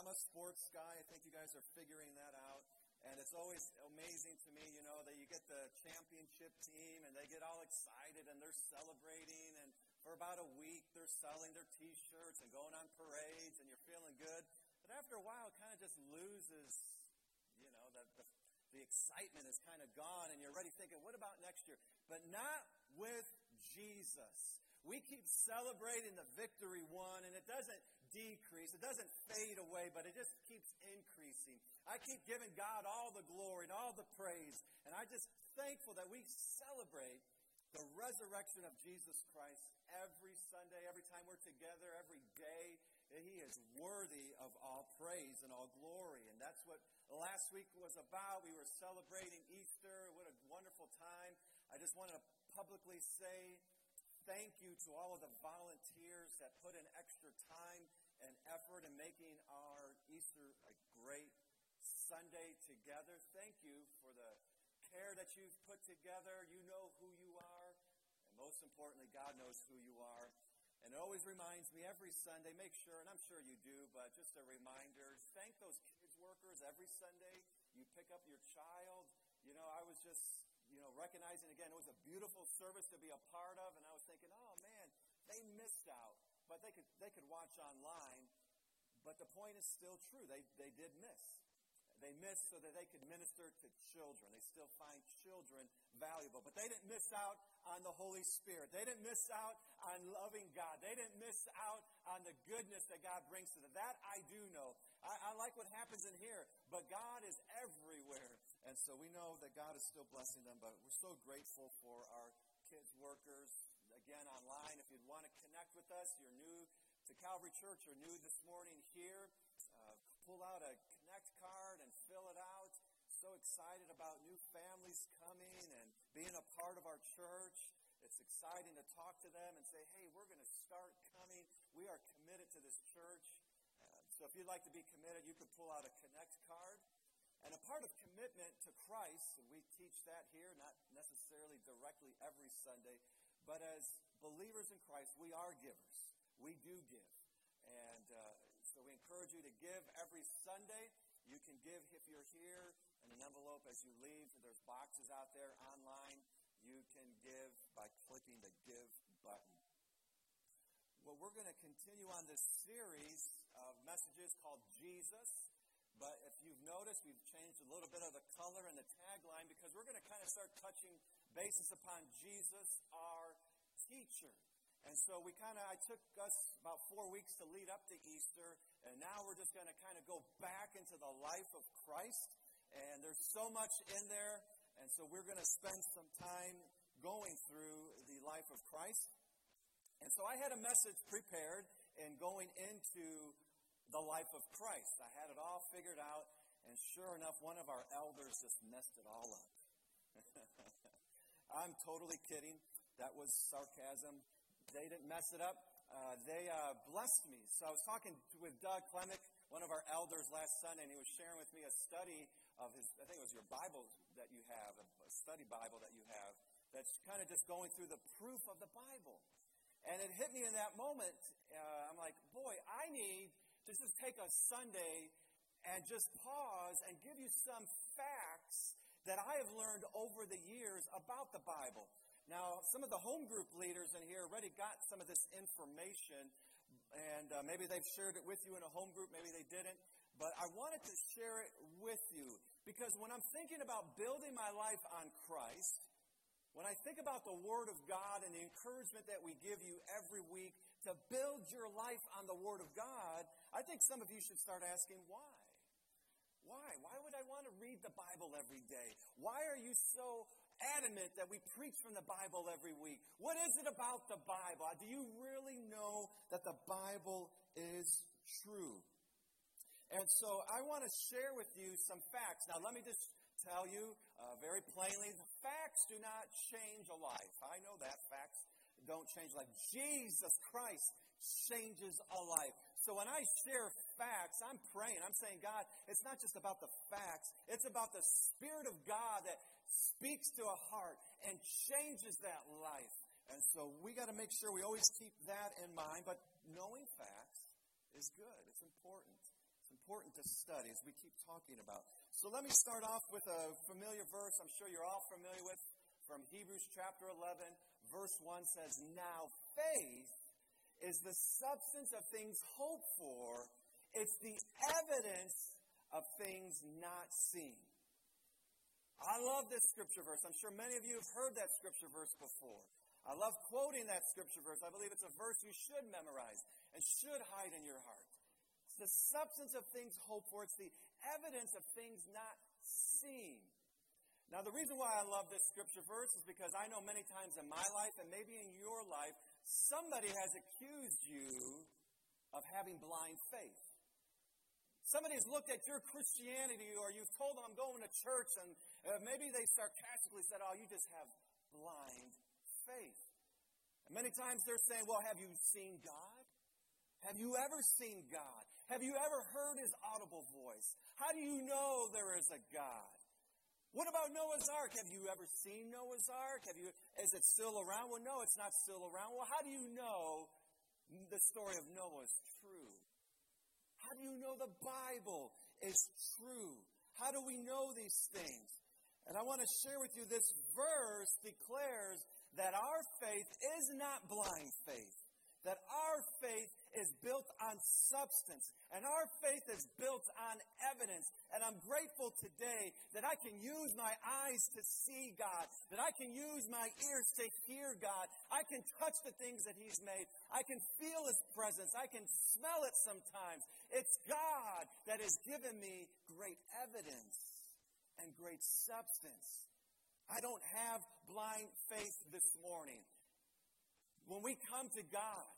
I'm a sports guy. I think you guys are figuring that out. And it's always amazing to me, you know, that you get the championship team and they get all excited and they're celebrating. And for about a week, they're selling their t shirts and going on parades and you're feeling good. But after a while, it kind of just loses, you know, the, the, the excitement is kind of gone and you're already thinking, what about next year? But not with Jesus. We keep celebrating the victory won, and it doesn't decrease. It doesn't fade away, but it just keeps increasing. I keep giving God all the glory and all the praise, and I'm just thankful that we celebrate the resurrection of Jesus Christ every Sunday, every time we're together, every day. He is worthy of all praise and all glory. And that's what last week was about. We were celebrating Easter. What a wonderful time. I just wanted to publicly say thank you to all of the volunteers that put in extra time and effort in making our Easter a great Sunday together. Thank you for the care that you've put together. You know who you are. And most importantly, God knows who you are. And it always reminds me every Sunday, make sure, and I'm sure you do, but just a reminder thank those kids workers every Sunday. You pick up your child. You know, I was just know, recognizing again, it was a beautiful service to be a part of, and I was thinking, oh man, they missed out, but they could they could watch online. But the point is still true. They they did miss. They missed so that they could minister to children. They still find children valuable. But they didn't miss out on the Holy Spirit. They didn't miss out on loving God. They didn't miss out on the goodness that God brings to them. That I do know. I, I like what happens in here, but God is everywhere. And so we know that God is still blessing them, but we're so grateful for our kids workers. Again, online, if you'd want to connect with us, you're new to Calvary Church or new this morning here, uh, pull out a Connect card and fill it out. So excited about new families coming and being a part of our church. It's exciting to talk to them and say, hey, we're going to start coming. We are committed to this church. Uh, so if you'd like to be committed, you could pull out a Connect card. And a part of commitment to Christ, and we teach that here, not necessarily directly every Sunday, but as believers in Christ, we are givers. We do give. And uh, so we encourage you to give every Sunday. You can give if you're here in an envelope as you leave. There's boxes out there online. You can give by clicking the Give button. Well, we're going to continue on this series of messages called Jesus. But if you've noticed, we've changed a little bit of the color and the tagline because we're going to kind of start touching basis upon Jesus, our teacher. And so we kind of, I took us about four weeks to lead up to Easter, and now we're just going to kind of go back into the life of Christ. And there's so much in there, and so we're going to spend some time going through the life of Christ. And so I had a message prepared and going into the life of Christ. I had it all figured out, and sure enough, one of our elders just messed it all up. I'm totally kidding. That was sarcasm. They didn't mess it up. Uh, they uh, blessed me. So I was talking with Doug Klemick, one of our elders, last Sunday, and he was sharing with me a study of his, I think it was your Bible that you have, a study Bible that you have, that's kind of just going through the proof of the Bible. And it hit me in that moment. Uh, I'm like, boy, I need to just take a Sunday and just pause and give you some facts that I have learned over the years about the Bible. Now, some of the home group leaders in here already got some of this information, and uh, maybe they've shared it with you in a home group, maybe they didn't. But I wanted to share it with you because when I'm thinking about building my life on Christ, when I think about the Word of God and the encouragement that we give you every week to build your life on the Word of God, I think some of you should start asking why. Why? Why would I want to read the Bible every day? Why are you so adamant that we preach from the Bible every week. What is it about the Bible? Do you really know that the Bible is true? And so I want to share with you some facts. Now, let me just tell you uh, very plainly the facts do not change a life. I know that. Facts don't change life. Jesus Christ changes a life. So when I share facts, I'm praying. I'm saying, God, it's not just about the facts, it's about the Spirit of God that speaks to a heart and changes that life. And so we got to make sure we always keep that in mind. But knowing facts is good, it's important. It's important to study as we keep talking about. So let me start off with a familiar verse I'm sure you're all familiar with from Hebrews chapter 11, verse 1 says, Now faith is the substance of things hoped for, it's the evidence of things not seen. I love this scripture verse. I'm sure many of you have heard that scripture verse before. I love quoting that scripture verse. I believe it's a verse you should memorize and should hide in your heart. It's the substance of things hoped for, it's the evidence of things not seen. Now, the reason why I love this scripture verse is because I know many times in my life and maybe in your life, somebody has accused you of having blind faith. Somebody has looked at your Christianity or you've told them I'm going to church and uh, maybe they sarcastically said, oh, you just have blind faith. And many times they're saying, well, have you seen God? Have you ever seen God? Have you ever heard his audible voice? How do you know there is a God? What about Noah's Ark? Have you ever seen Noah's Ark? Have you, is it still around? Well, no, it's not still around. Well, how do you know the story of Noah is true? How do you know the Bible is true? How do we know these things? And I want to share with you this verse declares that our faith is not blind faith that our faith is built on substance and our faith is built on evidence. And I'm grateful today that I can use my eyes to see God, that I can use my ears to hear God. I can touch the things that He's made. I can feel His presence. I can smell it sometimes. It's God that has given me great evidence and great substance. I don't have blind faith this morning. When we come to God,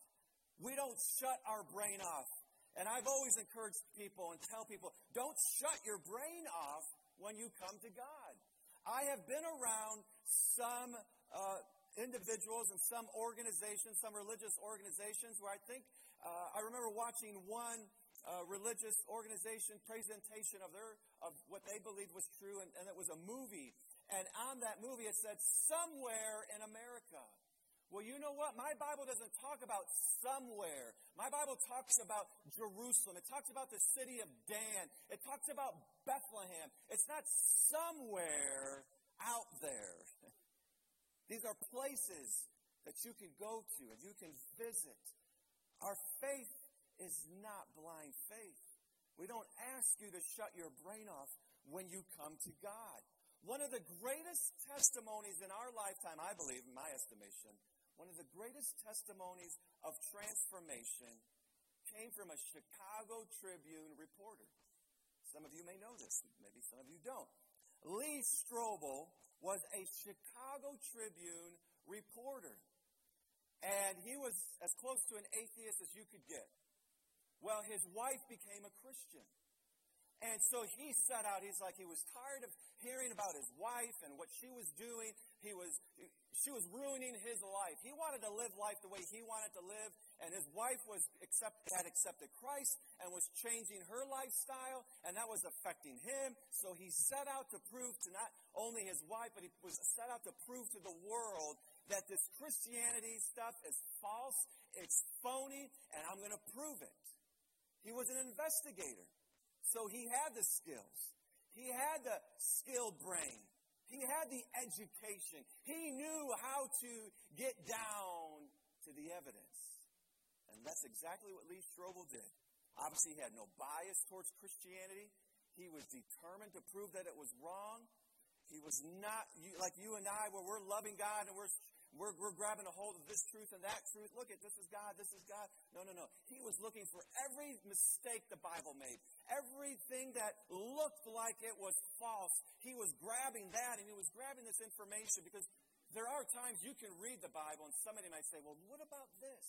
we don't shut our brain off. And I've always encouraged people and tell people, don't shut your brain off when you come to God. I have been around some uh, individuals and some organizations, some religious organizations, where I think uh, I remember watching one uh, religious organization presentation of their of what they believed was true, and, and it was a movie. And on that movie, it said somewhere in America. Well, you know what? My Bible doesn't talk about somewhere. My Bible talks about Jerusalem. It talks about the city of Dan. It talks about Bethlehem. It's not somewhere out there. These are places that you can go to and you can visit. Our faith is not blind faith. We don't ask you to shut your brain off when you come to God. One of the greatest testimonies in our lifetime, I believe, in my estimation, one of the greatest testimonies of transformation came from a Chicago Tribune reporter. Some of you may know this, maybe some of you don't. Lee Strobel was a Chicago Tribune reporter. And he was as close to an atheist as you could get. Well, his wife became a Christian. And so he set out, he's like, he was tired of hearing about his wife and what she was doing. He was, she was ruining his life. He wanted to live life the way he wanted to live. And his wife was accept, had accepted Christ and was changing her lifestyle, and that was affecting him. So he set out to prove to not only his wife, but he was set out to prove to the world that this Christianity stuff is false, it's phony, and I'm going to prove it. He was an investigator. So he had the skills. He had the skilled brain. He had the education. He knew how to get down to the evidence. And that's exactly what Lee Strobel did. Obviously, he had no bias towards Christianity. He was determined to prove that it was wrong. He was not like you and I, where we're loving God and we're we're, we're grabbing a hold of this truth and that truth. Look at this is God, this is God. No, no, no. He was looking for every mistake the Bible made, everything that looked like it was false. He was grabbing that and he was grabbing this information because there are times you can read the Bible and somebody might say, well, what about this?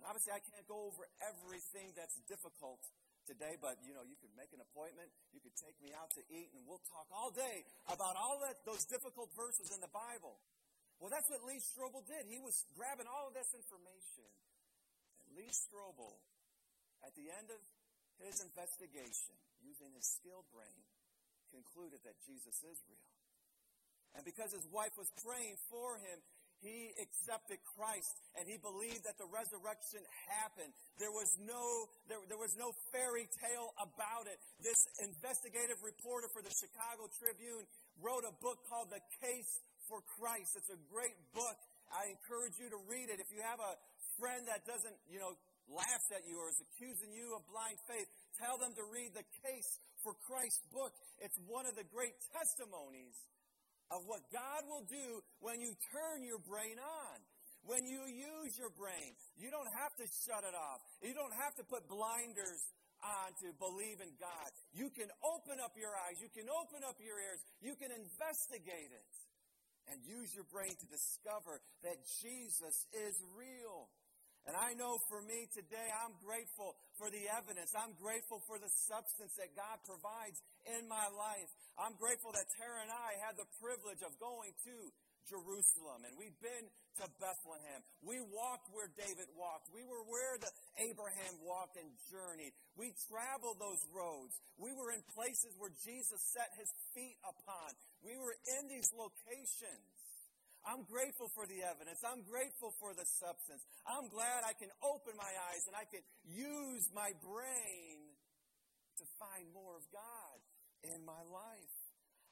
And obviously, I can't go over everything that's difficult today, but you know, you could make an appointment, you could take me out to eat, and we'll talk all day about all that those difficult verses in the Bible. Well, that's what Lee Strobel did. He was grabbing all of this information. And Lee Strobel, at the end of his investigation, using his skilled brain, concluded that Jesus is real. And because his wife was praying for him, he accepted Christ and he believed that the resurrection happened. There was no, there, there was no fairy tale about it. This investigative reporter for the Chicago Tribune wrote a book called The Case for Christ. It's a great book. I encourage you to read it. If you have a friend that doesn't, you know, laugh at you or is accusing you of blind faith, tell them to read The Case for Christ book. It's one of the great testimonies of what God will do when you turn your brain on. When you use your brain, you don't have to shut it off. You don't have to put blinders on to believe in God. You can open up your eyes. You can open up your ears. You can investigate it and use your brain to discover that Jesus is real. And I know for me today, I'm grateful for the evidence. I'm grateful for the substance that God provides in my life. I'm grateful that Tara and I had the privilege of going to Jerusalem and we've been to Bethlehem. We walked where David walked. We were where the Abraham walked and journeyed. We traveled those roads. We were in places where Jesus set his feet upon. We were in these locations. I'm grateful for the evidence. I'm grateful for the substance. I'm glad I can open my eyes and I can use my brain to find more of God in my life.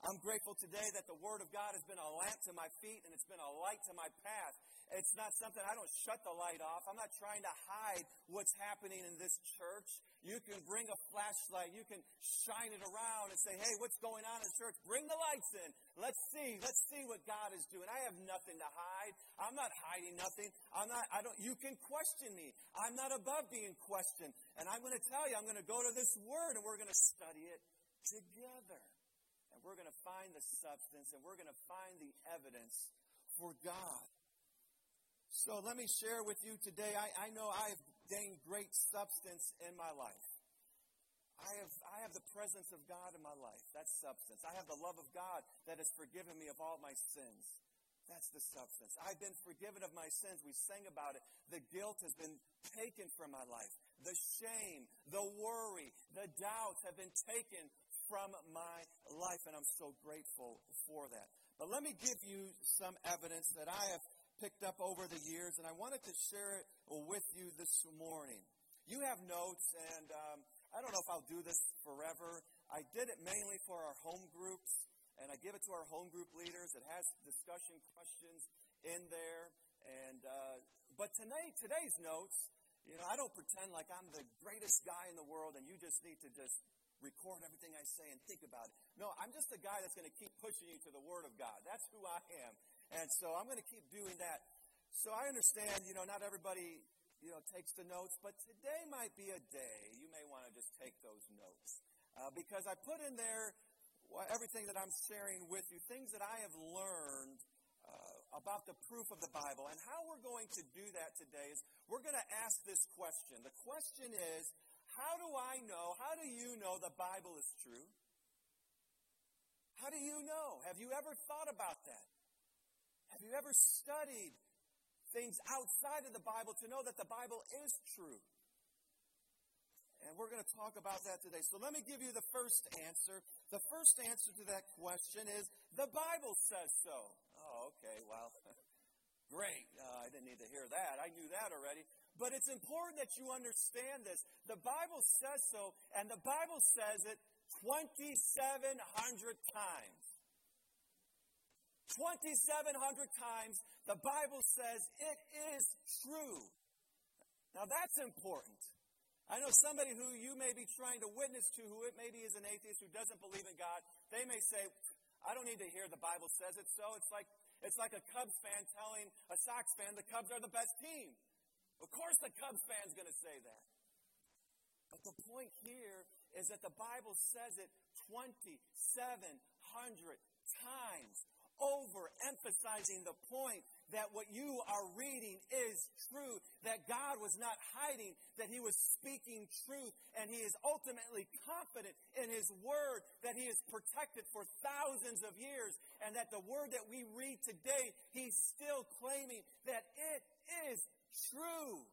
I'm grateful today that the Word of God has been a lamp to my feet and it's been a light to my path. It's not something I don't shut the light off. I'm not trying to hide what's happening in this church. You can bring a flashlight. You can shine it around and say, hey, what's going on in church? Bring the lights in. Let's see. Let's see what God is doing. I have nothing to hide. I'm not hiding nothing. I'm not, I don't, you can question me. I'm not above being questioned. And I'm going to tell you, I'm going to go to this word and we're going to study it together. We're going to find the substance and we're going to find the evidence for God. So let me share with you today. I, I know I've gained great substance in my life. I have, I have the presence of God in my life. That's substance. I have the love of God that has forgiven me of all my sins. That's the substance. I've been forgiven of my sins. We sang about it. The guilt has been taken from my life. The shame, the worry, the doubts have been taken from my life, and I'm so grateful for that. But let me give you some evidence that I have picked up over the years, and I wanted to share it with you this morning. You have notes, and um, I don't know if I'll do this forever. I did it mainly for our home groups, and I give it to our home group leaders. It has discussion questions in there, and uh, but tonight, today's notes, you know, I don't pretend like I'm the greatest guy in the world, and you just need to just record everything I say and think about it. No, I'm just a guy that's going to keep pushing you to the Word of God. That's who I am. And so I'm going to keep doing that. So I understand, you know, not everybody, you know, takes the notes, but today might be a day you may want to just take those notes. Uh, because I put in there everything that I'm sharing with you, things that I have learned uh, about the proof of the Bible. And how we're going to do that today is we're going to ask this question. The question is, how do I know, how do you know the Bible is true? How do you know? Have you ever thought about that? Have you ever studied things outside of the Bible to know that the Bible is true? And we're going to talk about that today. So let me give you the first answer. The first answer to that question is the Bible says so. Oh, okay. Well, great. Uh, I didn't need to hear that. I knew that already. But it's important that you understand this. The Bible says so, and the Bible says it 2,700 times. 2,700 times the Bible says it is true. Now that's important. I know somebody who you may be trying to witness to, who it maybe is an atheist who doesn't believe in God. They may say, I don't need to hear the Bible says it so. It's like, it's like a Cubs fan telling a Sox fan the Cubs are the best team. Of course, the Cubs fan's going to say that. But the point here is that the Bible says it 2,700 times over, emphasizing the point that what you are reading is true, that God was not hiding, that He was speaking truth, and He is ultimately confident in His Word that He is protected for thousands of years, and that the Word that we read today, He's still claiming that it is true.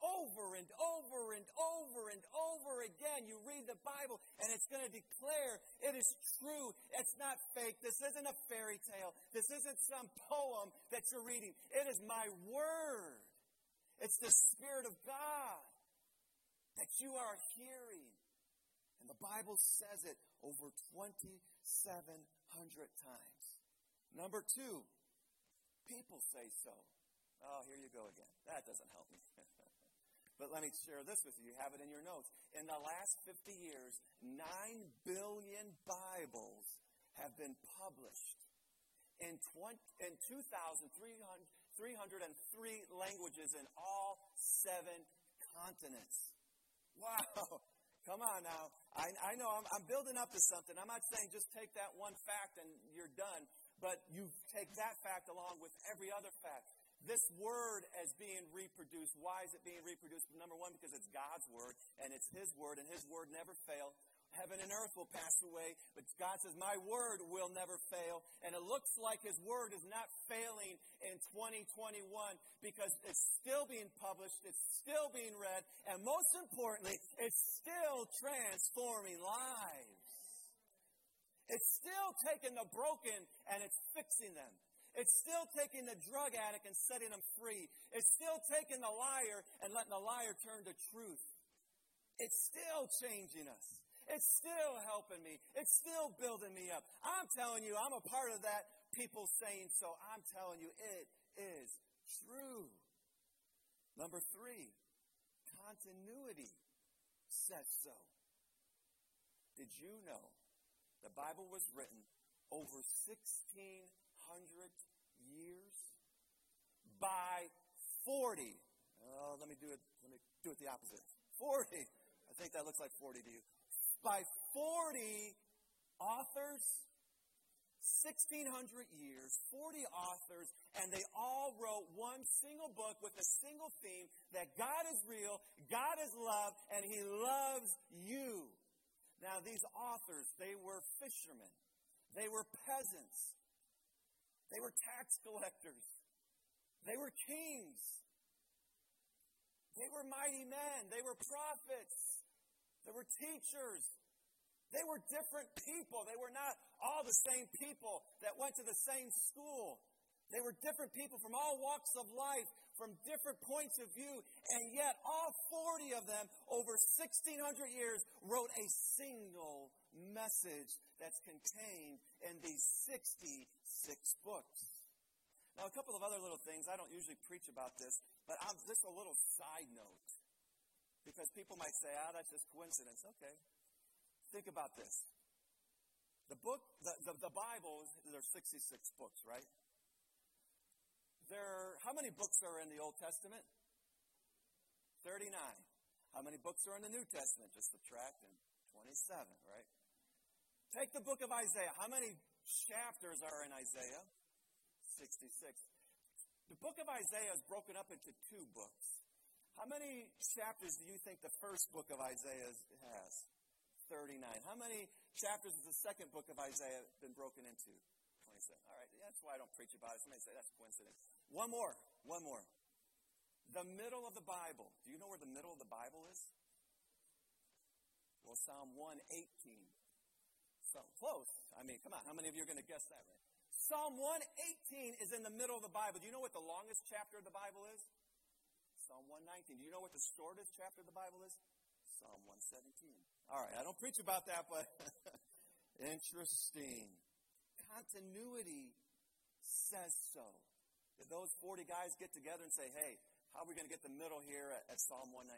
over and over and over and over again. You read the Bible and it's going to declare it is true. It's not fake. This isn't a fairy tale. This isn't some poem that you're reading. It is my word. It's the Spirit of God that you are hearing. And the Bible says it over 2,700 times. Number two, people say so. Oh, here you go again. That doesn't help me. but let me share this with you. You have it in your notes. In the last 50 years, 9 billion Bibles have been published in, 20, in 2,303 languages in all seven continents. Wow. Come on now. I, I know I'm, I'm building up to something. I'm not saying just take that one fact and you're done, but you take that fact along with every other fact. This word as being reproduced. Why is it being reproduced? Number one, because it's God's word and it's His word, and His word never fails. Heaven and earth will pass away, but God says, My word will never fail. And it looks like His word is not failing in 2021 because it's still being published, it's still being read, and most importantly, it's still transforming lives. It's still taking the broken and it's fixing them. It's still taking the drug addict and setting them free. It's still taking the liar and letting the liar turn to truth. It's still changing us. It's still helping me. It's still building me up. I'm telling you, I'm a part of that people saying so. I'm telling you, it is true. Number three, continuity says so. Did you know the Bible was written over 1,600 100 years by 40. Let me do it. Let me do it the opposite. 40. I think that looks like 40 to you. By 40 authors, 1600 years, 40 authors, and they all wrote one single book with a single theme that God is real, God is love, and He loves you. Now, these authors, they were fishermen, they were peasants, they were tax collectors. They were kings. They were mighty men. They were prophets. They were teachers. They were different people. They were not all the same people that went to the same school. They were different people from all walks of life, from different points of view, and yet all 40 of them, over 1,600 years, wrote a single message that's contained in these 66 books. Now, a couple of other little things. I don't usually preach about this, but I'm just a little side note. Because people might say, ah, that's just coincidence. Okay. Think about this. The book, the, the, the Bible, there's 66 books, right? There, how many books are in the Old Testament? 39. How many books are in the New Testament? Just subtract and 27, right? Take the book of Isaiah. How many chapters are in Isaiah? 66. The book of Isaiah is broken up into two books. How many chapters do you think the first book of Isaiah has? 39. How many chapters has the second book of Isaiah been broken into? 27. All right, that's why I don't preach about it. Somebody say that's coincidence. One more. One more. The middle of the Bible. Do you know where the middle of the Bible is? Well, Psalm 118 close. I mean, come on. How many of you are going to guess that right? Psalm 118 is in the middle of the Bible. Do you know what the longest chapter of the Bible is? Psalm 119. Do you know what the shortest chapter of the Bible is? Psalm 117. All right, I don't preach about that, but interesting. Continuity says so. Did those 40 guys get together and say, hey, how are we going to get the middle here at, at Psalm 119?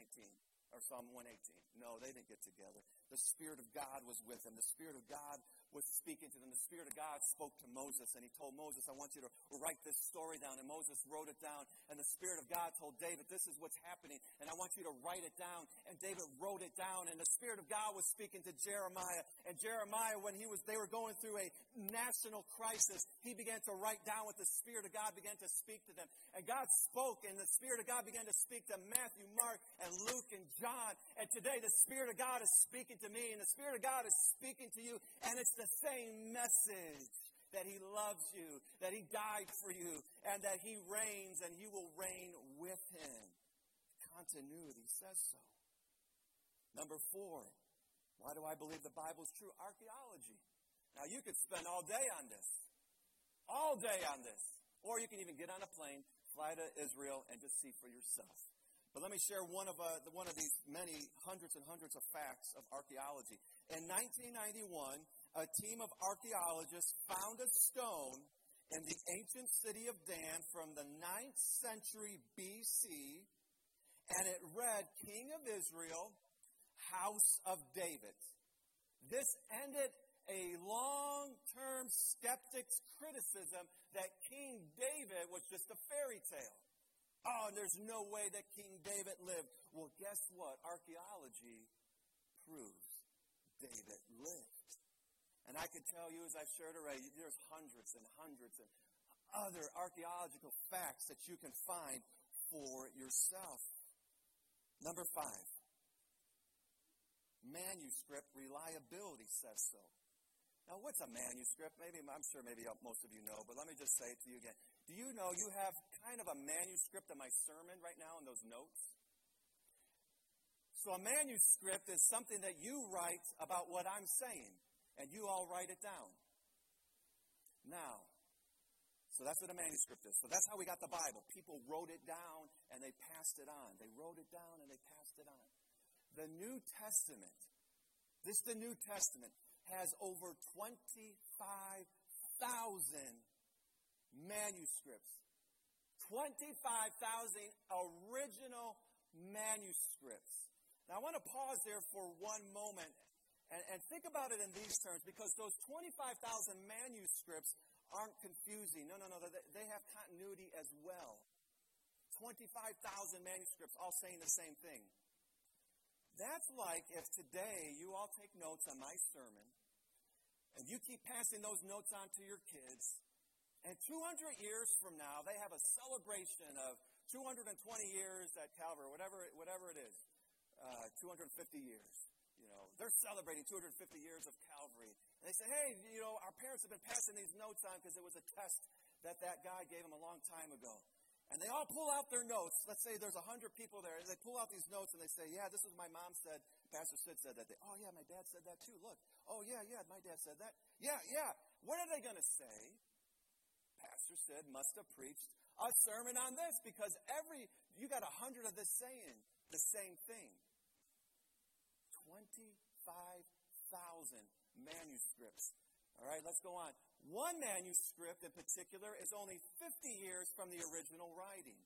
or Psalm 118. No, they didn't get together. The Spirit of God was with them. The Spirit of God was speaking to them. The Spirit of God spoke to Moses, and he told Moses, I want you to write this story down. And Moses wrote it down, and the Spirit of God told David, This is what's happening, and I want you to write it down. And David wrote it down, and the Spirit of God was speaking to Jeremiah. And Jeremiah, when he was, they were going through a national crisis, he began to write down what the Spirit of God began to speak to them. And God spoke, and the Spirit of God began to speak to Matthew, Mark, and Luke, and John. And today, the Spirit of God is speaking to me, and the Spirit of God is speaking to you, and it's the same message that He loves you, that He died for you, and that He reigns and you will reign with Him. continuity says so. Number four, why do I believe the Bible is true? Archaeology. Now, you could spend all day on this. All day on this. Or you can even get on a plane, fly to Israel, and just see for yourself. But let me share one of, uh, one of these many hundreds and hundreds of facts of archaeology. In 1991, a team of archaeologists found a stone in the ancient city of Dan from the 9th century BC, and it read King of Israel, House of David. This ended a long term skeptic's criticism that King David was just a fairy tale. Oh, and there's no way that King David lived. Well, guess what? Archaeology proves David lived. And I can tell you, as I've shared already, there's hundreds and hundreds of other archaeological facts that you can find for yourself. Number five, manuscript reliability says so. Now, what's a manuscript? Maybe I'm sure maybe most of you know, but let me just say it to you again. Do you know you have kind of a manuscript of my sermon right now in those notes? So, a manuscript is something that you write about what I'm saying, and you all write it down. Now, so that's what a manuscript is. So that's how we got the Bible. People wrote it down and they passed it on. They wrote it down and they passed it on. The New Testament, this the New Testament, has over 25,000 manuscripts. 25,000 original manuscripts. Now, I want to pause there for one moment and, and think about it in these terms because those 25,000 manuscripts aren't confusing. No, no, no. They, they have continuity as well. 25,000 manuscripts all saying the same thing. That's like if today you all take notes on my sermon and you keep passing those notes on to your kids, and 200 years from now, they have a celebration of 220 years at Calvary, whatever, whatever it is, uh, 250 years. You know, they're celebrating 250 years of Calvary. And they say, hey, you know, our parents have been passing these notes on because it was a test that that guy gave them a long time ago. And they all pull out their notes. Let's say there's 100 people there. And they pull out these notes and they say, yeah, this is my mom said. Pastor Sid said that. Day. Oh, yeah, my dad said that too. Look. Oh, yeah, yeah, my dad said that. Yeah, yeah. What are they going to say? Pastor Sid must have preached a sermon on this because every, you got a hundred of this saying the same thing. 25,000 manuscripts. All right, let's go on. One manuscript in particular is only 50 years from the original writing.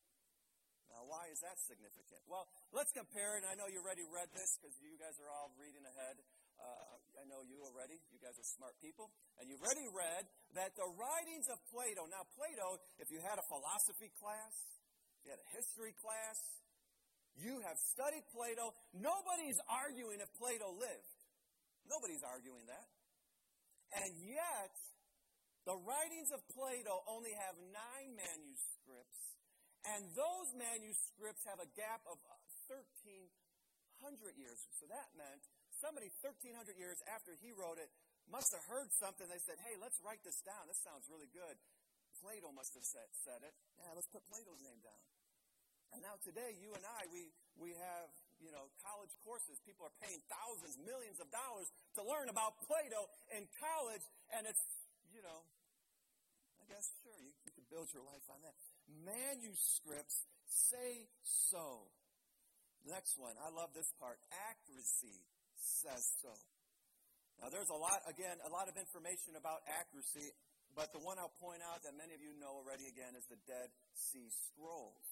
Now, why is that significant? Well, let's compare it. I know you already read this because you guys are all reading ahead. Uh, I know you already. You guys are smart people. And you've already read that the writings of Plato. Now, Plato, if you had a philosophy class, you had a history class, you have studied Plato. Nobody's arguing if Plato lived. Nobody's arguing that. And yet, the writings of Plato only have nine manuscripts, and those manuscripts have a gap of 1,300 years. So that meant somebody 1,300 years after he wrote it must have heard something. They said, hey, let's write this down. This sounds really good. Plato must have said, said it. Yeah, let's put Plato's name down. And now today, you and I, we, we have, you know, college courses. People are paying thousands, millions of dollars to learn about Plato in college, and it's, you know, I guess, sure, you, you can build your life on that. Manuscripts say so. Next one, I love this part. Accuracy says so. Now, there's a lot, again, a lot of information about accuracy, but the one I'll point out that many of you know already again is the Dead Sea Scrolls.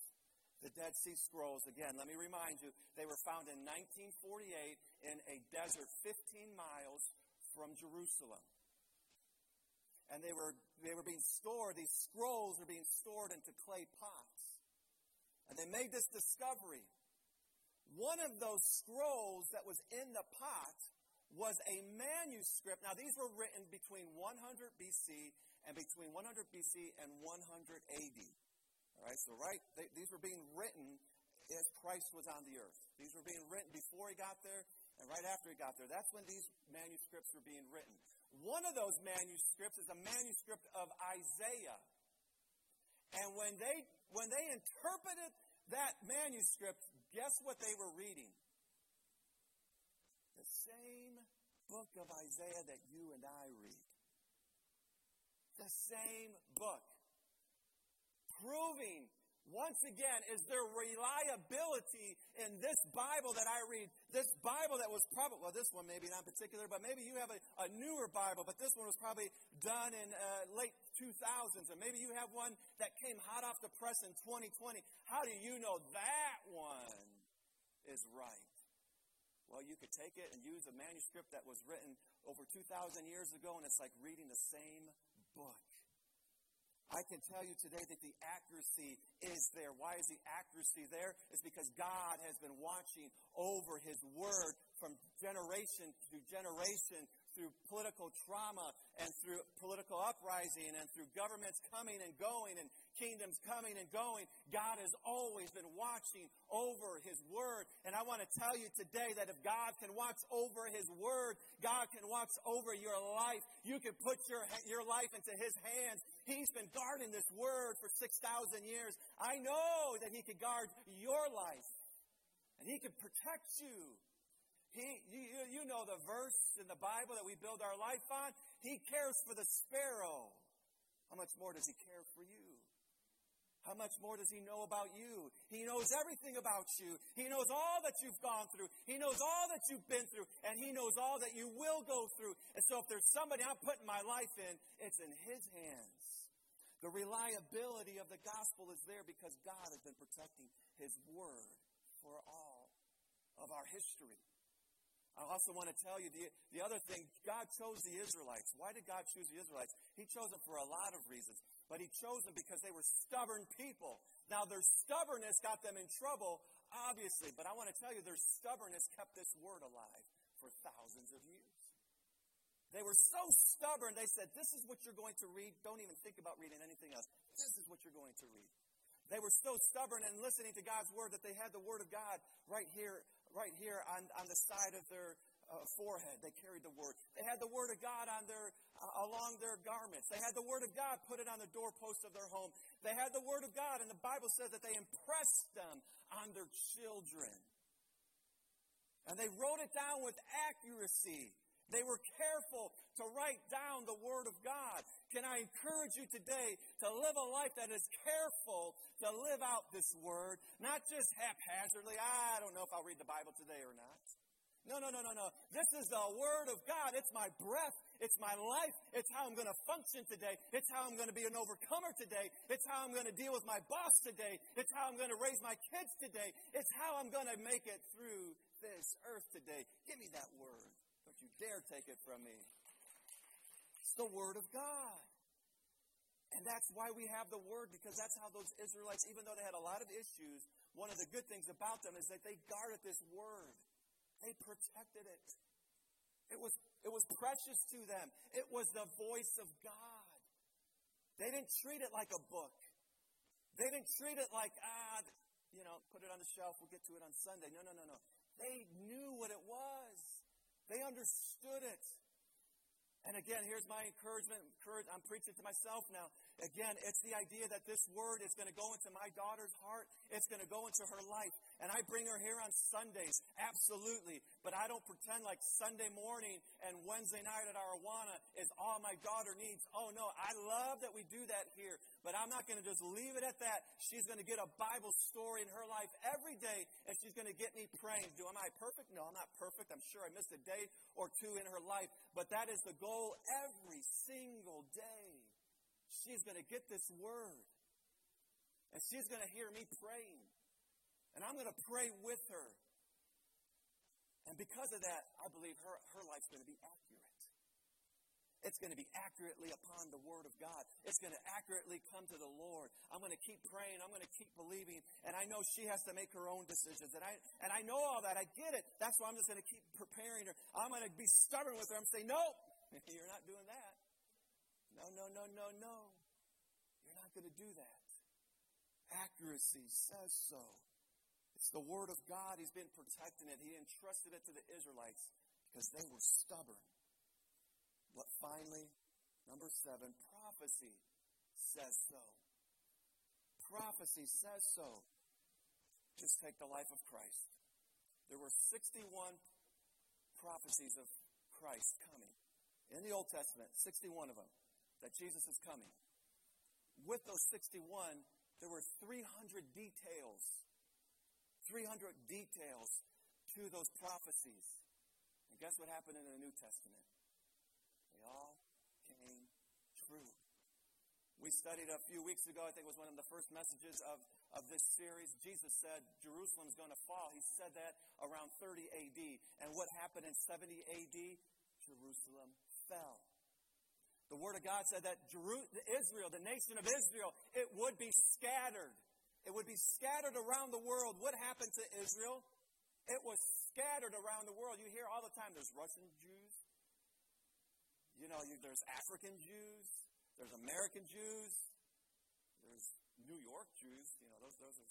The Dead Sea Scrolls, again, let me remind you, they were found in 1948 in a desert 15 miles from Jerusalem and they were, they were being stored, these scrolls were being stored into clay pots. And they made this discovery. One of those scrolls that was in the pot was a manuscript. Now, these were written between 100 BC and between 100 BC and 100 AD. All right, so right, they, these were being written as Christ was on the earth. These were being written before he got there and right after he got there. That's when these manuscripts were being written. One of those manuscripts is a manuscript of Isaiah. And when they, when they interpreted that manuscript, Guess what they were reading? The same book of Isaiah that you and I read. The same book. Proving once again, is there reliability in this Bible that I read? This Bible that was probably, well, this one maybe not particular, but maybe you have a, a newer Bible, but this one was probably done in uh, late 2000s, and maybe you have one that came hot off the press in 2020. How do you know that one is right? Well, you could take it and use a manuscript that was written over 2,000 years ago, and it's like reading the same book. I can tell you today that the accuracy is there. Why is the accuracy there? It's because God has been watching over His Word from generation to generation through political trauma and through political uprising and through governments coming and going and kingdoms coming and going. God has always been watching over His Word. And I want to tell you today that if God can watch over His Word, God can watch over your life. You can put your, your life into His hands. He's been guarding this Word for 6,000 years. I know that He can guard your life and He can protect you. He, you, you know the verse in the Bible that we build our life on. He cares for the sparrow. How much more does He care for you? How much more does He know about you? He knows everything about you. He knows all that you've gone through. He knows all that you've been through. And He knows all that you will go through. And so if there's somebody I'm putting my life in, it's in His hands. The reliability of the gospel is there because God has been protecting His word for all of our history. I also want to tell you the, the other thing God chose the Israelites. Why did God choose the Israelites? He chose them for a lot of reasons, but He chose them because they were stubborn people. Now, their stubbornness got them in trouble, obviously, but I want to tell you their stubbornness kept this word alive for thousands of years. They were so stubborn, they said, This is what you're going to read. Don't even think about reading anything else. This is what you're going to read. They were so stubborn in listening to God's word that they had the word of God right here right here on, on the side of their uh, forehead. They carried the word. They had the word of God on their uh, along their garments. They had the word of God put it on the doorpost of their home. They had the word of God, and the Bible says that they impressed them on their children. And they wrote it down with accuracy. They were careful to write down the Word of God. Can I encourage you today to live a life that is careful to live out this Word, not just haphazardly, I don't know if I'll read the Bible today or not. No, no, no, no, no. This is the Word of God. It's my breath. It's my life. It's how I'm going to function today. It's how I'm going to be an overcomer today. It's how I'm going to deal with my boss today. It's how I'm going to raise my kids today. It's how I'm going to make it through this earth today. Give me that Word. Don't you dare take it from me. It's the Word of God. And that's why we have the Word, because that's how those Israelites, even though they had a lot of issues, one of the good things about them is that they guarded this Word. They protected it. It was, it was precious to them. It was the voice of God. They didn't treat it like a book. They didn't treat it like, ah, you know, put it on the shelf, we'll get to it on Sunday. No, no, no, no. They knew what it was. They understood it. And again, here's my encouragement. I'm preaching to myself now. Again, it's the idea that this word is going to go into my daughter's heart. It's going to go into her life. And I bring her here on Sundays, absolutely. But I don't pretend like Sunday morning and Wednesday night at Awana is all my daughter needs. Oh no, I love that we do that here. But I'm not going to just leave it at that. She's going to get a Bible story in her life every day, and she's going to get me praying. Do am I perfect? No, I'm not perfect. I'm sure I missed a day or two in her life. But that is the goal every single day. She's going to get this word. And she's going to hear me praying. And I'm going to pray with her. And because of that, I believe her, her life's going to be accurate. It's going to be accurately upon the Word of God. It's going to accurately come to the Lord. I'm going to keep praying. I'm going to keep believing. And I know she has to make her own decisions. And I, and I know all that. I get it. That's why I'm just going to keep preparing her. I'm going to be stubborn with her. I'm saying, nope, You're not doing that. No, no, no, no, no. You're not going to do that. Accuracy says so. It's the Word of God. He's been protecting it. He entrusted it to the Israelites because they were stubborn. But finally, number seven, prophecy says so. Prophecy says so. Just take the life of Christ. There were 61 prophecies of Christ coming in the Old Testament, 61 of them, that Jesus is coming. With those 61, there were 300 details, 300 details to those prophecies. And guess what happened in the New Testament? They all came true. We studied a few weeks ago, I think it was one of the first messages of, of this series. Jesus said Jerusalem's going to fall. He said that around 30 AD. And what happened in 70 AD? Jerusalem fell. The Word of God said that Israel, the nation of Israel, it would be scattered. It would be scattered around the world. What happened to Israel? It was scattered around the world. You hear all the time there's Russian Jews, you know, you, there's African Jews, there's American Jews, there's New York Jews. You know, those, those are.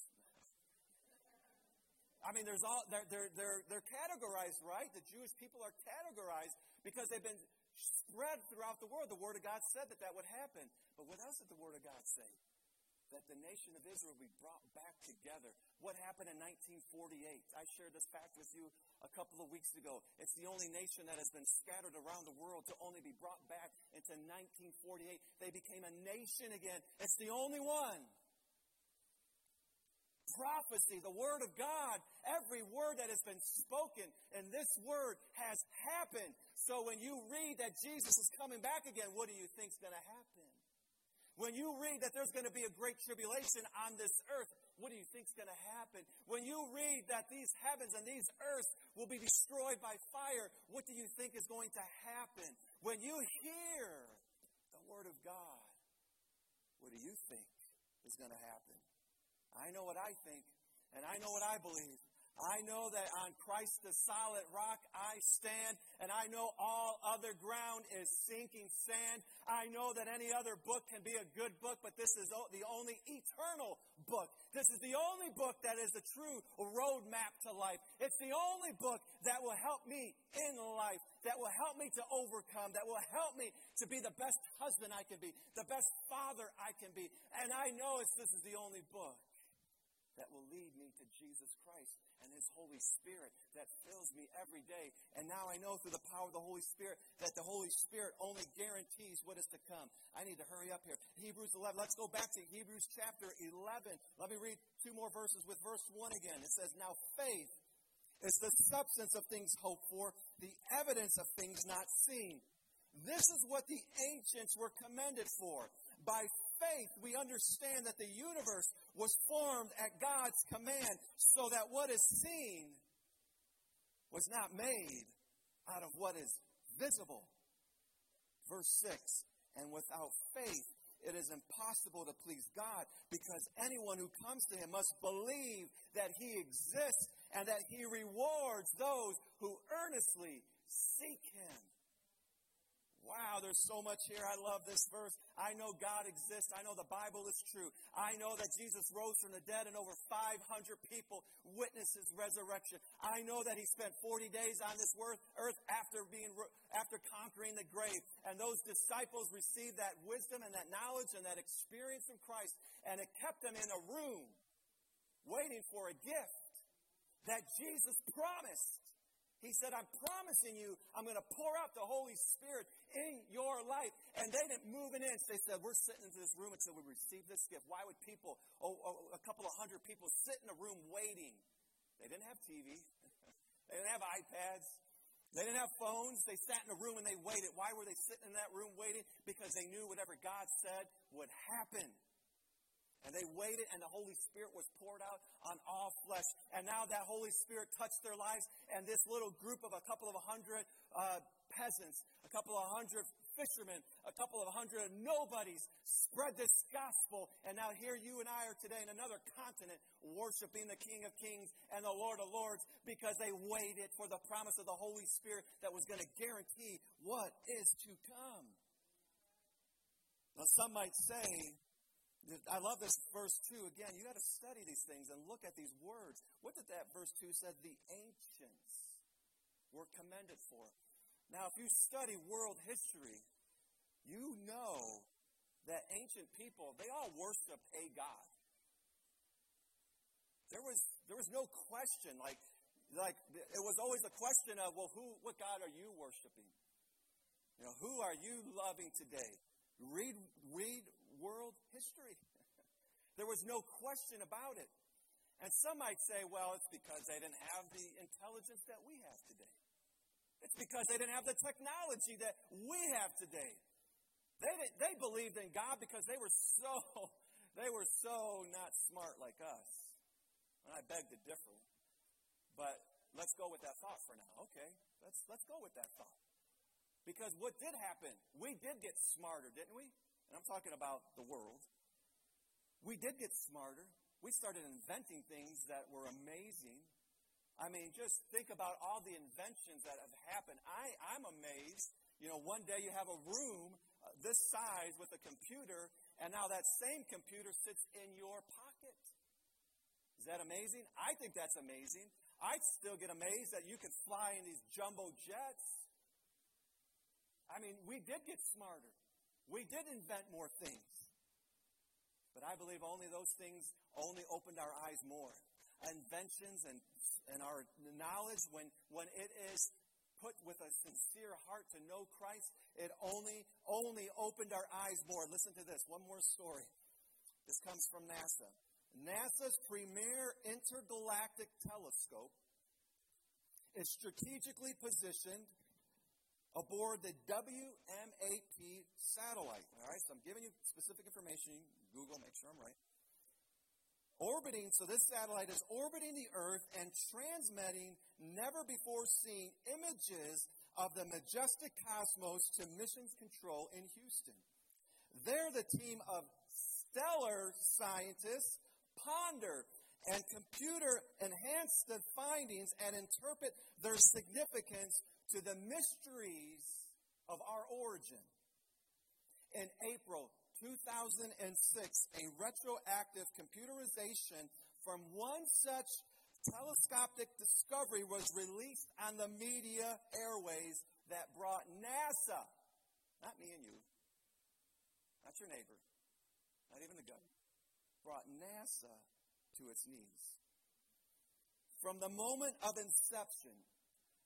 I mean, there's all, they're, they're, they're, they're categorized, right? The Jewish people are categorized because they've been spread throughout the world. The Word of God said that that would happen. But what else did the Word of God say? That the nation of Israel would be brought back together. What happened in 1948? I shared this fact with you a couple of weeks ago. It's the only nation that has been scattered around the world to only be brought back into 1948. They became a nation again. It's the only one prophecy, the Word of God, every word that has been spoken, and this word has happened. So when you read that Jesus is coming back again, what do you think is going to happen? When you read that there's going to be a great tribulation on this earth, what do you think is going to happen? When you read that these heavens and these earths will be destroyed by fire, what do you think is going to happen? When you hear the Word of God, what do you think is going to happen? I know what I think, and I know what I believe. I know that on Christ the solid rock I stand, and I know all other ground is sinking sand. I know that any other book can be a good book, but this is the only eternal book. This is the only book that is the true roadmap to life. It's the only book that will help me in life, that will help me to overcome, that will help me to be the best husband I can be, the best father I can be. And I know this is the only book that will lead me to Jesus Christ His Holy Spirit that fills me every day. And now I know through the power of the Holy Spirit that the Holy Spirit only guarantees what is to come. I need to hurry up here. Hebrews 11. Let's go back to Hebrews chapter 11. Let me read two more verses with verse 1 again. It says, Now faith is the substance of things hoped for, the evidence of things not seen. This is what the ancients were commended for. By faith, we understand that the universe was formed at God's command so that what is seen was not made out of what is visible. Verse 6 And without faith, it is impossible to please God because anyone who comes to him must believe that he exists and that he rewards those who earnestly seek him. Wow, there's so much here. I love this verse. I know God exists. I know the Bible is true. I know that Jesus rose from the dead and over 500 people witnessed his resurrection. I know that he spent 40 days on this earth after being after conquering the grave. And those disciples received that wisdom and that knowledge and that experience from Christ and it kept them in a room waiting for a gift that Jesus promised. He said, I'm promising you, I'm going to pour out the Holy Spirit in your life. And they didn't move an inch. They said, We're sitting in this room until we receive this gift. Why would people, oh, oh, a couple of hundred people, sit in a room waiting? They didn't have TV, they didn't have iPads. They didn't have phones. They sat in a room and they waited. Why were they sitting in that room waiting? Because they knew whatever God said would happen. And they waited, and the Holy Spirit was poured out on all flesh. And now that Holy Spirit touched their lives, and this little group of a couple of hundred uh, peasants, a couple of hundred fishermen, a couple of hundred nobodies spread this gospel. And now here you and I are today in another continent worshiping the King of Kings and the Lord of Lords because they waited for the promise of the Holy Spirit that was going to guarantee what is to come. Now, some might say, I love this verse 2. Again, you got to study these things and look at these words. What did that verse 2 say? The ancients were commended for. Now, if you study world history, you know that ancient people, they all worshiped a God. there was, there was no question. Like, like it was always a question of, well, who, what God are you worshiping? You know, who are you loving today? Read, read world history. there was no question about it. And some might say, well, it's because they didn't have the intelligence that we have today. It's because they didn't have the technology that we have today. They, they believed in God because they were so they were so not smart like us. And I beg to differ. But let's go with that thought for now. Okay, let's, let's go with that thought. Because what did happen? We did get smarter, didn't we? And I'm talking about the world. We did get smarter. We started inventing things that were amazing. I mean, just think about all the inventions that have happened. I, I'm amazed. You know, one day you have a room uh, this size with a computer, and now that same computer sits in your pocket. Is that amazing? I think that's amazing. I'd still get amazed that you could fly in these jumbo jets. I mean, we did get smarter. We did invent more things. But I believe only those things only opened our eyes more. Inventions and, and our knowledge, when, when it is put with a sincere heart to know Christ, it only, only opened our eyes more. Listen to this. One more story. This comes from NASA. NASA's premier intergalactic telescope is strategically positioned aboard the WMAP satellite. All right, so I'm giving you specific information. Google, make sure I'm right. Orbiting, so this satellite is orbiting the Earth and transmitting never before seen images of the majestic cosmos to missions control in Houston. There, the team of stellar scientists ponder and computer enhance the findings and interpret their significance to the mysteries of our origin. In April 2006, a retroactive computerization from one such telescopic discovery was released on the media airways that brought NASA, not me and you, not your neighbor, not even the government, brought NASA to its knees. From the moment of inception,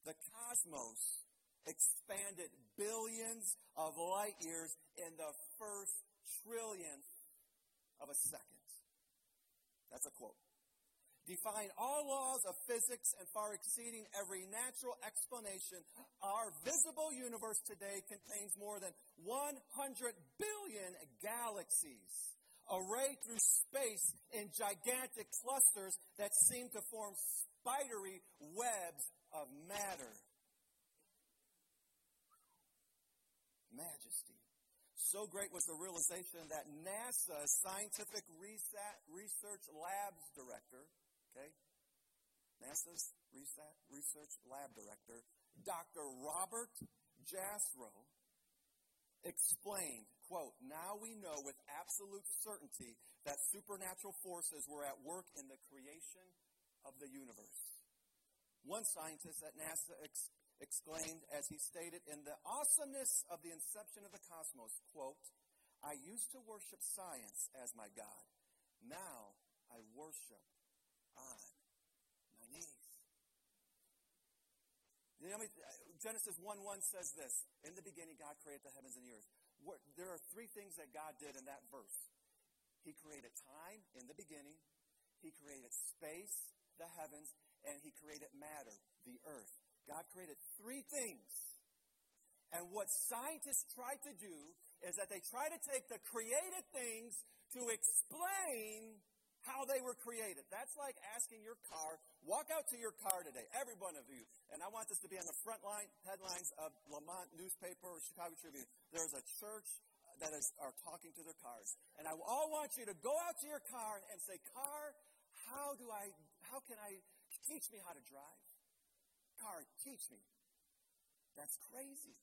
the cosmos expanded billions of light years in the first trillionth of a second. That's a quote. Defying all laws of physics and far exceeding every natural explanation, our visible universe today contains more than 100 billion galaxies arrayed through space in gigantic clusters that seem to form spidery webs of matter. Majesty. So great was the realization that NASA Scientific Research Labs Director, okay, NASA's Research Lab Director, Dr. Robert Jastrow, explained Quote, now we know with absolute certainty that supernatural forces were at work in the creation of the universe. One scientist at NASA ex- exclaimed as he stated in the awesomeness of the inception of the cosmos, quote, I used to worship science as my God. Now I worship on my knees. You know, Genesis 1 1 says this In the beginning, God created the heavens and the earth there are three things that God did in that verse. He created time in the beginning, He created space, the heavens, and He created matter, the earth. God created three things. And what scientists try to do is that they try to take the created things to explain how they were created. That's like asking your car, walk out to your car today, every one of you, and I want this to be on the front line headlines of Lemont newspaper or Chicago Tribune. There's a church that is, are talking to their cars. And I all want you to go out to your car and say, Car, how do I, how can I, teach me how to drive? Car, teach me. That's crazy.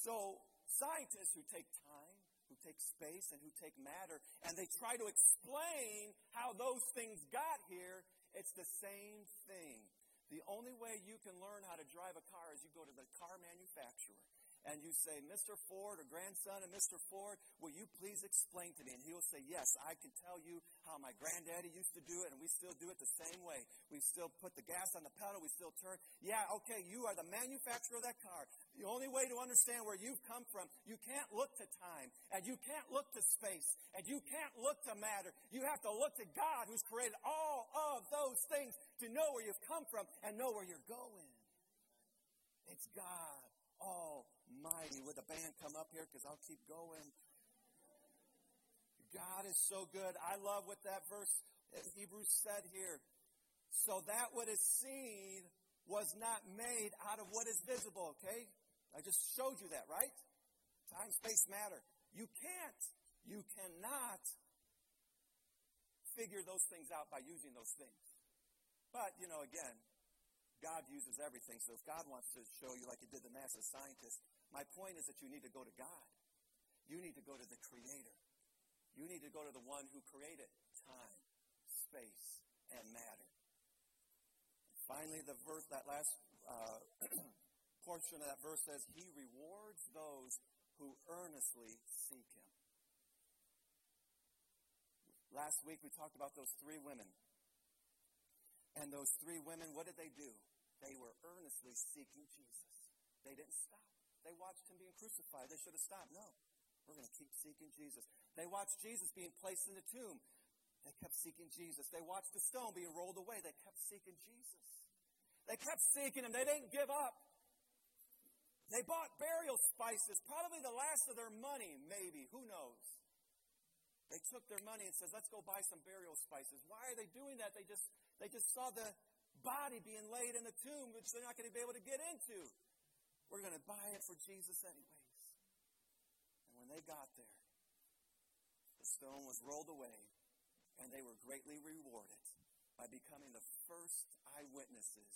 So, scientists who take time, who take space and who take matter, and they try to explain how those things got here. It's the same thing. The only way you can learn how to drive a car is you go to the car manufacturer and you say, Mr. Ford or grandson of Mr. Ford, will you please explain to me? And he will say, Yes, I can tell you how my granddaddy used to do it, and we still do it the same way. We still put the gas on the pedal, we still turn. Yeah, okay, you are the manufacturer of that car. The only way to understand where you've come from, you can't look to time, and you can't look to space, and you can't look to matter. You have to look to God who's created all of those things to know where you've come from and know where you're going. It's God Almighty. Would the band come up here? Because I'll keep going. God is so good. I love what that verse Hebrews said here. So that what is seen was not made out of what is visible, okay? I just showed you that, right? Time, space, matter. You can't, you cannot figure those things out by using those things. But, you know, again, God uses everything. So if God wants to show you, like He did the NASA scientists, my point is that you need to go to God. You need to go to the Creator. You need to go to the one who created time, space, and matter. Finally, the verse, that last uh, portion of that verse says, He rewards those who earnestly seek Him. Last week we talked about those three women. And those three women, what did they do? They were earnestly seeking Jesus. They didn't stop. They watched him being crucified. They should have stopped. No. We're going to keep seeking Jesus. They watched Jesus being placed in the tomb. They kept seeking Jesus. They watched the stone being rolled away. They kept seeking Jesus. They kept seeking him. They didn't give up. They bought burial spices, probably the last of their money, maybe. Who knows? They took their money and says, "Let's go buy some burial spices." Why are they doing that? They just they just saw the body being laid in the tomb, which they're not going to be able to get into. We're going to buy it for Jesus anyways And when they got there, the stone was rolled away, and they were greatly rewarded by becoming the first eyewitnesses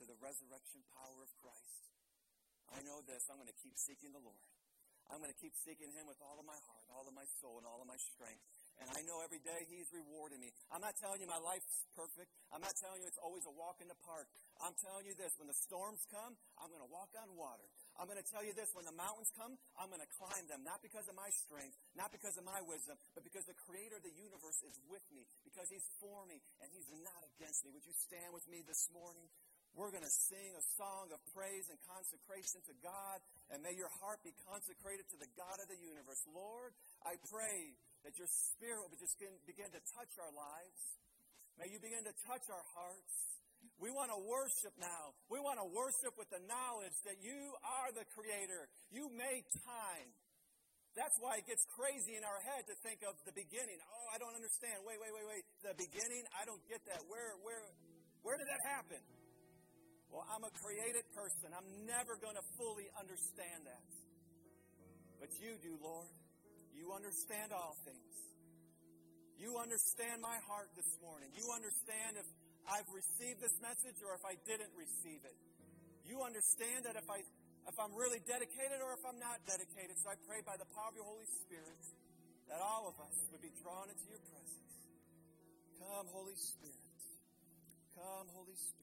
to the resurrection power of Christ. I know this. I'm going to keep seeking the Lord. I'm going to keep seeking Him with all of my heart, all of my soul, and all of my strength. And I know every day He's rewarding me. I'm not telling you my life's perfect. I'm not telling you it's always a walk in the park. I'm telling you this when the storms come, I'm going to walk on water. I'm going to tell you this when the mountains come, I'm going to climb them, not because of my strength, not because of my wisdom, but because the creator of the universe is with me, because he's for me, and he's not against me. Would you stand with me this morning? We're going to sing a song of praise and consecration to God, and may your heart be consecrated to the God of the universe. Lord, I pray that your spirit will just begin to touch our lives. May you begin to touch our hearts. We want to worship now. We want to worship with the knowledge that you are the creator. You made time. That's why it gets crazy in our head to think of the beginning. Oh, I don't understand. Wait, wait, wait, wait. The beginning, I don't get that. Where where where did that happen? Well, I'm a created person. I'm never going to fully understand that. But you do, Lord. You understand all things. You understand my heart this morning. You understand if I've received this message or if I didn't receive it. You understand that if I if I'm really dedicated or if I'm not dedicated. So I pray by the power of your Holy Spirit that all of us would be drawn into your presence. Come, Holy Spirit. Come, Holy Spirit.